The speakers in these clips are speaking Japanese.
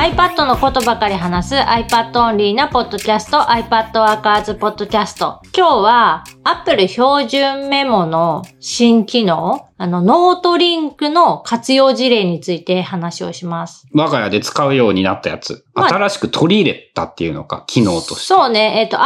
iPad のことばかり話す iPad オンリーなポッドキャスト iPad ワーカーズポッドキャスト。今日は Apple 標準メモの新機能あの、ノートリンクの活用事例について話をします。我が家で使うようになったやつ。まあ新しく取り入れたっていうのか、機能として。そうね、えっ、と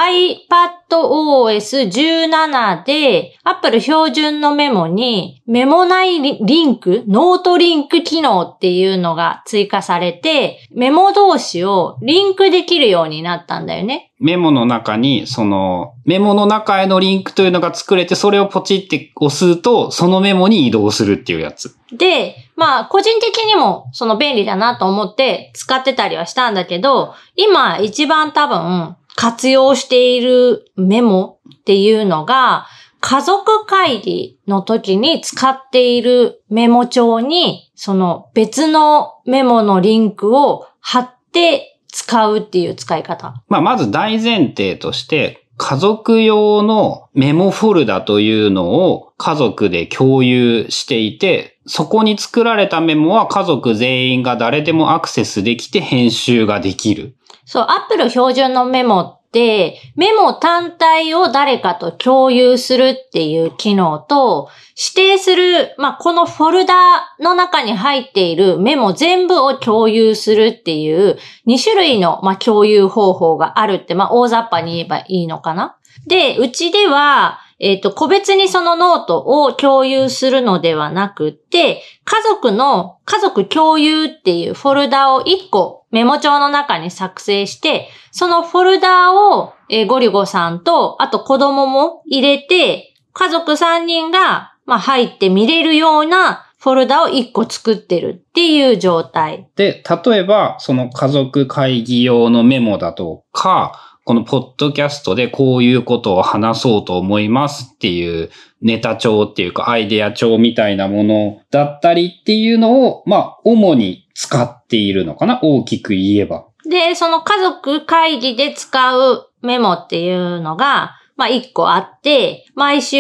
iPadOS17 で Apple 標準のメモにメモ内リリンク、ノートリンク機能っていうのが追加されて、メモ同士をリンクできるようになったんだよね。メモの中に、その、メモの中へのリンクというのが作れて、それをポチって押すと、そのメモに移動するっていうやつ。で、まあ、個人的にもその便利だなと思って使ってたりはしたんだけど、今一番多分活用しているメモっていうのが、家族会議の時に使っているメモ帳に、その別のメモのリンクを貼って使うっていう使い方。まあ、まず大前提として、家族用のメモフォルダというのを家族で共有していて、そこに作られたメモは家族全員が誰でもアクセスできて編集ができる。そう、Apple 標準のメモメモ単体を誰かと共有するっていう機能と、指定する、まあ、このフォルダの中に入っているメモ全部を共有するっていう2種類の、まあ、共有方法があるって、まあ、大雑把に言えばいいのかな。で、うちでは、えっ、と、個別にそのノートを共有するのではなくて、家族の、家族共有っていうフォルダを1個メモ帳の中に作成して、そのフォルダーを、えゴリゴさんと、あと子供も入れて、家族3人が、ま、入って見れるようなフォルダを1個作ってるっていう状態。で、例えば、その家族会議用のメモだとか、このポッドキャストでこういうことを話そうと思いますっていうネタ帳っていうかアイデア帳みたいなものだったりっていうのを、まあ、主に使っているのかな？大きく言えば。で、その家族会議で使うメモっていうのが、まあ一個あって、毎週、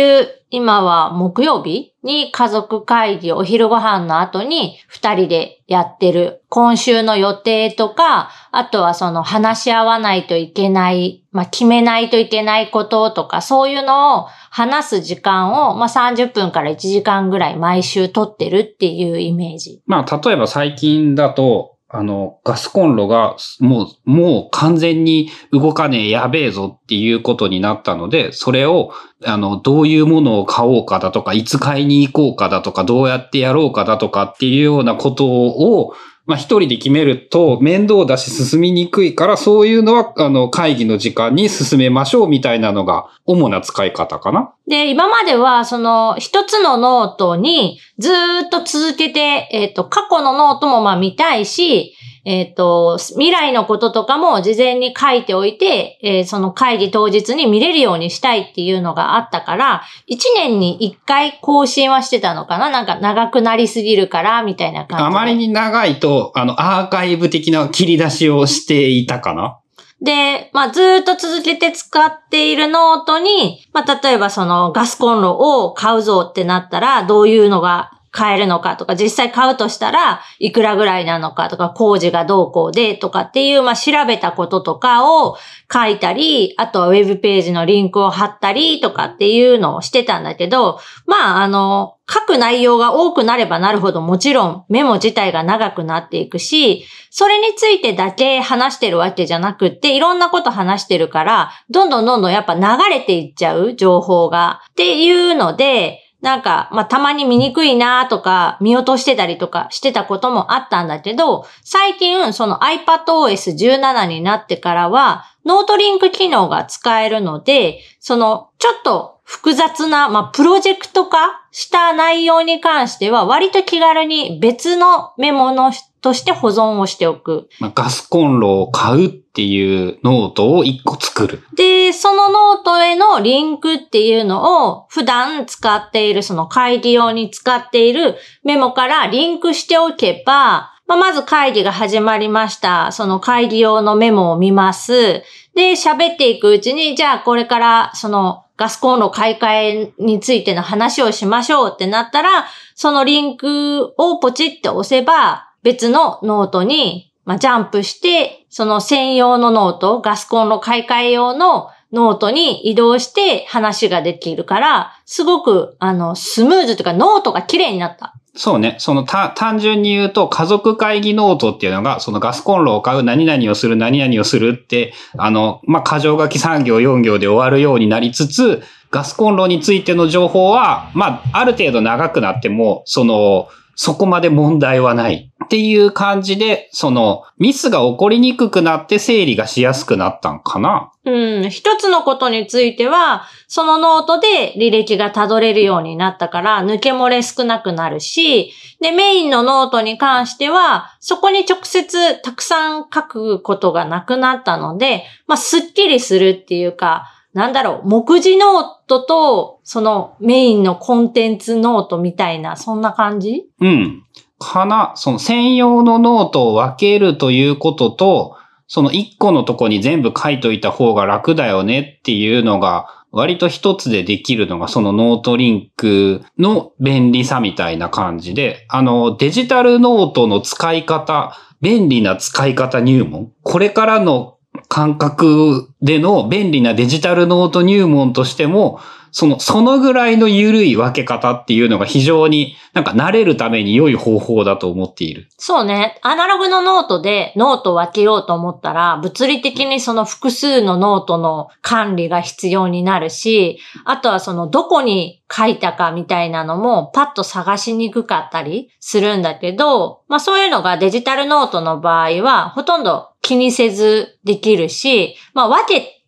今は木曜日に家族会議お昼ご飯の後に二人でやってる今週の予定とか、あとはその話し合わないといけない、まあ決めないといけないこととか、そういうのを話す時間を、まあ30分から1時間ぐらい毎週取ってるっていうイメージ。まあ、例えば最近だと、あの、ガスコンロが、もう、もう完全に動かねえ、やべえぞっていうことになったので、それを、あの、どういうものを買おうかだとか、いつ買いに行こうかだとか、どうやってやろうかだとかっていうようなことを、まあ、一人で決めると面倒だし進みにくいから、そういうのは、あの、会議の時間に進めましょうみたいなのが、主な使い方かな。で、今までは、その、一つのノートにずっと続けて、えっ、と、過去のノートもまあ見たいし、えっ、と、未来のこととかも事前に書いておいて、えーその会議当日に見れるようにしたいっていうのがあったから、一年に一回更新はしてたのかな？なんか長くなりすぎるから、みたいな感じで。あまりに長いと、あの、アーカイブ的な切り出しをしていたかな？で、まあ、ずーっと続けて使っているノートに、まあ、例えばそのガスコンロを買うぞってなったら、どういうのが買えるのかとか、実際買うとしたらいくらぐらいなのかとか、工事がどうこうでとかっていう、まあ、調べたこととかを書いたり、あとはウェブページのリンクを貼ったりとかっていうのをしてたんだけど、まあ、あの、書く内容が多くなればなるほどもちろんメモ自体が長くなっていくし、それについてだけ話してるわけじゃなくって、いろんなこと話してるから、どんどんどんどんやっぱ流れていっちゃう情報が。っていうので、なんか、まあ、たまに見にくいなとか、見落としてたりとかしてたこともあったんだけど、最近、その iPadOS17 になってからは、ノートリンク機能が使えるので、その、ちょっと複雑な、まあ、プロジェクト化した内容に関しては、割と気軽に別のメモのとして保存をしておく。まあ、ガスコンロを買うっていうノートを一個作る。で、そのノートへのリンクっていうのを普段使っている、その会議用に使っているメモからリンクしておけば、まあ、まず会議が始まりました。その会議用のメモを見ます。で、喋っていくうちに、じゃあこれからそのガスコンロ買い替えについての話をしましょうってなったら、そのリンクをポチって押せば、別のノートにまあ、ジャンプして、その専用のノート、ガスコンロ買い替え用のノートに移動して話ができるから、すごく、あの、スムーズというか、ノートが綺麗になった。そうね。そのた、単純に言うと、家族会議ノートっていうのが、そのガスコンロを買う、何々をする、何々をするって、あの、まあ、箇条書き3行4行で終わるようになりつつ、ガスコンロについての情報は、まあ、ある程度長くなっても、その、そこまで問題はないっていう感じで、その、ミスが起こりにくくなって整理がしやすくなったんかな。うん、一つのことについては、そのノートで履歴がたどれるようになったから、抜け漏れ少なくなるし、で、メインのノートに関しては、そこに直接たくさん書くことがなくなったので、まあ、すっきりするっていうか、なんだろう、目次ノートと、そのメインのコンテンツノートみたいな、そんな感じ？うん。かな、その専用のノートを分けるということと、その一個のとこに全部書いといた方が楽だよねっていうのが、割と一つでできるのがそのノートリンクの便利さみたいな感じで、あの、デジタルノートの使い方、便利な使い方入門？これからの感覚での便利なデジタルノート入門としても、その、そのぐらいの緩い分け方っていうのが非常になんか慣れるために良い方法だと思っている。そうね。アナログのノートでノートを分けようと思ったら、物理的にその複数のノートの管理が必要になるし、あとはそのどこに書いたかみたいなのもパッと探しにくかったりするんだけど、まあそういうのがデジタルノートの場合はほとんど気にせずできるし、まあ分けて、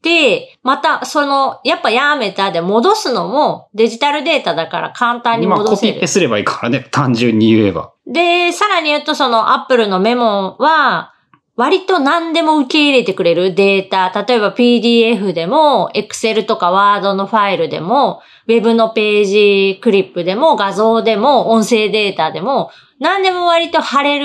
またその、やっぱやめたで戻すのもデジタルデータだから簡単にまあ戻せる。コピペすればいいからね、単純に言えば。で、さらに言うとその Apple のメモは、割と何でも受け入れてくれるデータ、例えば PDF でも、Excel とか Word のファイルでも、Web のページクリップでも、画像でも、音声データでも、何でも割と貼れ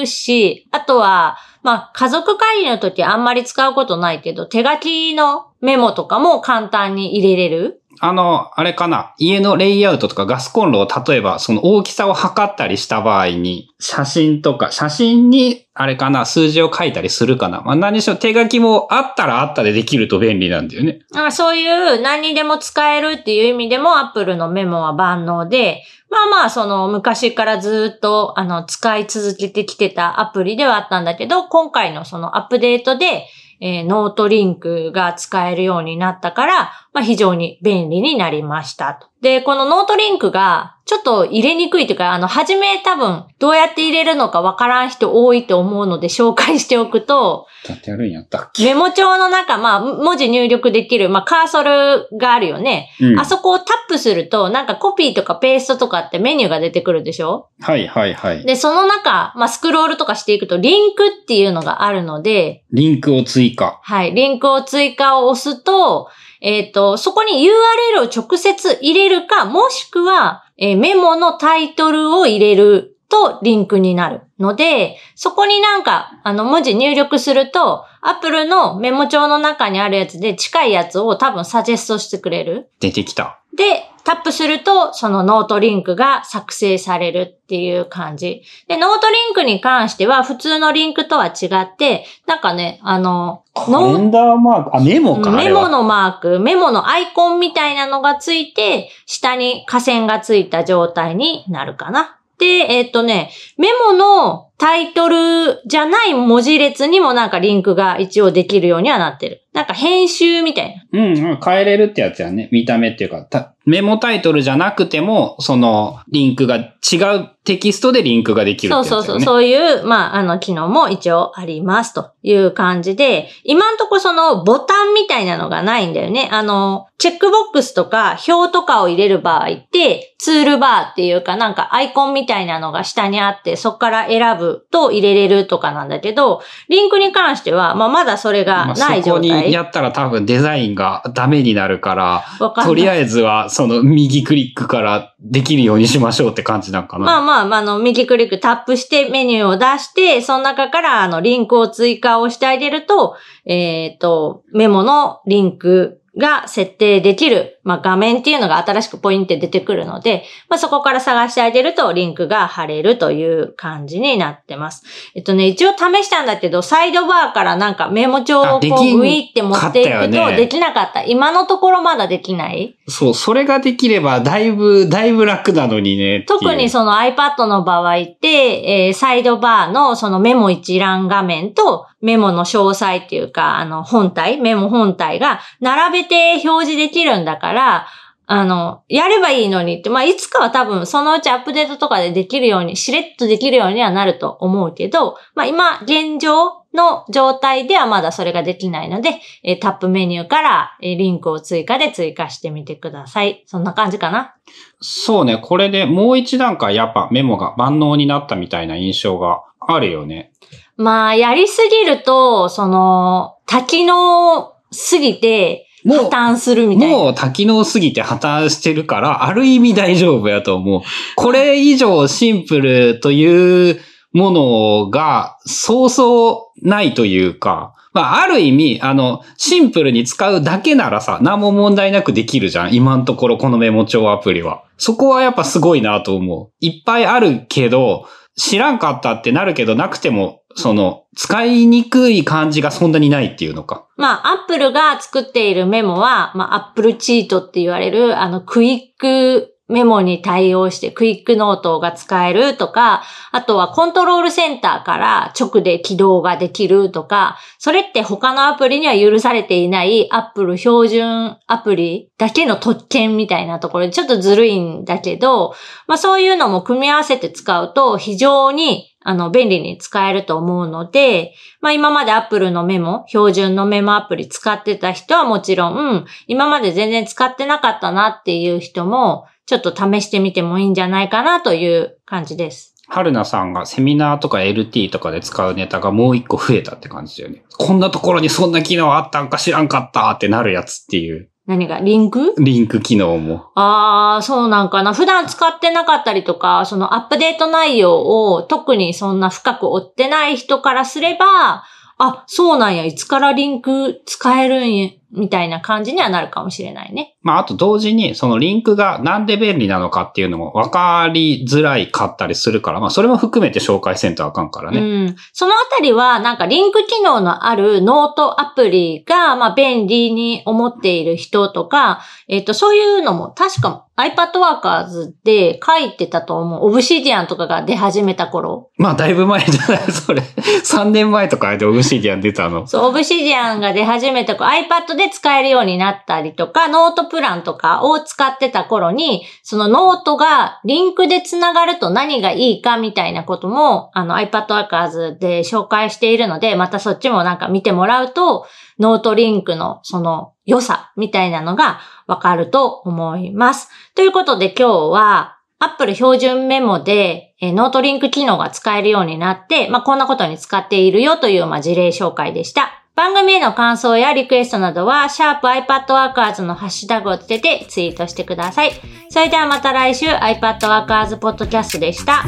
るし、あとは、まあ、家族会議の時あんまり使うことないけど、手書きのメモとかも簡単に入れれる。あの、あれかな、家のレイアウトとかガスコンロを例えばその大きさを測ったりした場合に、写真とか、写真に、あれかな、数字を書いたりするかな？まあ何しろ手書きもあったらあったでできると便利なんだよね。あそういう何にでも使えるっていう意味でも Apple のメモは万能で、まあまあその昔からずっとあの使い続けてきてたアプリではあったんだけど、今回のそのアップデートで、えーノートリンクが使えるようになったから、まあ非常に便利になりました。で、このノートリンクがちょっと入れにくいというか、あの、初め多分どうやって入れるのかわからん人多いと思うので紹介しておくと、だってやるんやったっけ？メモ帳の中、まあ、文字入力できる、まあ、カーソルがあるよね。うんあそこをタップすると、なんかコピーとかペーストとかってメニューが出てくるでしょ？はいはいはい。で、その中、まあ、スクロールとかしていくと、リンクっていうのがあるので、リンクを追加。はい、リンクを追加を押すと、えっ、と、そこに URL を直接入れるか、もしくは、えメモのタイトルを入れるとリンクになるので、そこになんか、あの、文字入力すると、Apple のメモ帳の中にあるやつで近いやつを多分サジェストしてくれる。出てきた。で、タップすると、そのノートリンクが作成されるっていう感じ。で、ノートリンクに関しては、普通のリンクとは違って、なんかね、あの、ノーダーマーク、あ、メモか。メモのマーク、メモのアイコンみたいなのがついて、下に下線がついた状態になるかな。で、えっ、とね、メモのタイトルじゃない文字列にもなんかリンクが一応できるようにはなってる。なんか編集みたいな。うん、うん変えれるってやつやね。見た目っていうか、たメモタイトルじゃなくても、その、リンクが違うテキストでリンクができるね。そうそうそう、そういう、まあ、あの、機能も一応ありますという感じで、今んとこそのボタンみたいなのがないんだよね。あの、チェックボックスとか表とかを入れる場合って、ツールバーっていうかなんかアイコンみたいなのが下にあって、そこから選ぶと入れれるとかなんだけど、リンクに関しては、まあ、まだそれがまあないそこに状態。やったら多分デザインがダメになるから、わかとりあえずはその右クリックからできるようにしましょうって感じなんかな。まあまあ、まあ、あの、右クリックタップしてメニューを出して、その中からあの、リンクを追加をしてあげると、えっ、と、メモのリンクが設定できる、まあ、画面っていうのが新しくポイント出てくるので、まあ、そこから探してあげるとリンクが貼れるという感じになってます。えっとね、一応試したんだけど、サイドバーからなんかメモ帳をこうグイって持っていくとできなかった。今のところまだできないそう、それができればだいぶ、だいぶ楽なのにね。特にその iPad の場合って、えー、サイドバーのそのメモ一覧画面とメモの詳細っていうか、あの本体、メモ本体が並べて表示できるんだから、あの、やればいいのにって、まあ、いつかは多分そのうちアップデートとかでできるように、しれっとできるようにはなると思うけど、まあ、今、現状の状態ではまだそれができないので、えタップメニューから、えリンクを追加で追加してみてください。そんな感じかな？そうね。これでもう一段階やっぱメモが万能になったみたいな印象があるよね。まあ、やりすぎると、その、多機能すぎて、破綻するみたいな。もう多機能すぎて破綻してるから、ある意味大丈夫やと思う。これ以上シンプルというものが、そうそうないというか、まあ、ある意味、あの、シンプルに使うだけならさ、何も問題なくできるじゃん。今のところこのメモ帳アプリは。そこはやっぱすごいなと思う。いっぱいあるけど、知らんかったってなるけど、なくても、その、使いにくい感じがそんなにないっていうのか。まあ、 Apple が作っているメモは、まあ、 Apple チートって言われる、あの、クイックメモに対応してクイックノートが使えるとか、あとはコントロールセンターから直で起動ができるとか、それって他のアプリには許されていない Apple 標準アプリだけの特権みたいなところでちょっとずるいんだけど、まあそういうのも組み合わせて使うと非常にあの、便利に使えると思うので、まあ今まで Apple のメモ、標準のメモアプリ使ってた人はもちろん、今まで全然使ってなかったなっていう人も、ちょっと試してみてもいいんじゃないかなという感じです。春菜さんがセミナーとか LT とかで使うネタがもう一個増えたって感じだよね。こんなところにそんな機能あったんか知らんかったってなるやつっていう。何が？リンク？リンク機能も。ああ、そうなんかな。普段使ってなかったりとか、そのアップデート内容を特にそんな深く追ってない人からすれば、あ、そうなんや、いつからリンク使えるんや、みたいな感じにはなるかもしれないね。まあ、あと同時に、そのリンクがなんで便利なのかっていうのも分かりづらいかったりするから、まあ、それも含めて紹介せんとあかんからね。うん。そのあたりは、なんかリンク機能のあるノートアプリが、まあ、便利に思っている人とか、えっ、ー、と、そういうのも確か iPad Workers で書いてたと思う。 Obsidian とかが出始めた頃。まあ、だいぶ前じゃない？それ。3年前とかで Obsidian 出たの。そう、 Obsidian が出始めた頃、iPad でで使えるようになったりとか、 NotePlan とかを使ってた頃に、そのノートがリンクで繋がると何がいいかみたいなことも、あの iPad Workers で紹介しているので、またそっちもなんか見てもらうと、ノートリンクのその良さみたいなのがわかると思います。ということで今日は Apple 標準メモで、えノートリンク機能が使えるようになって、まあ、こんなことに使っているよという、ま、事例紹介でした。番組への感想やリクエストなどは、シャープ i p a d w o r k e r s のハッシュタグをつけてツイートしてください。それではまた来週 iPadWorkers Podcast でした。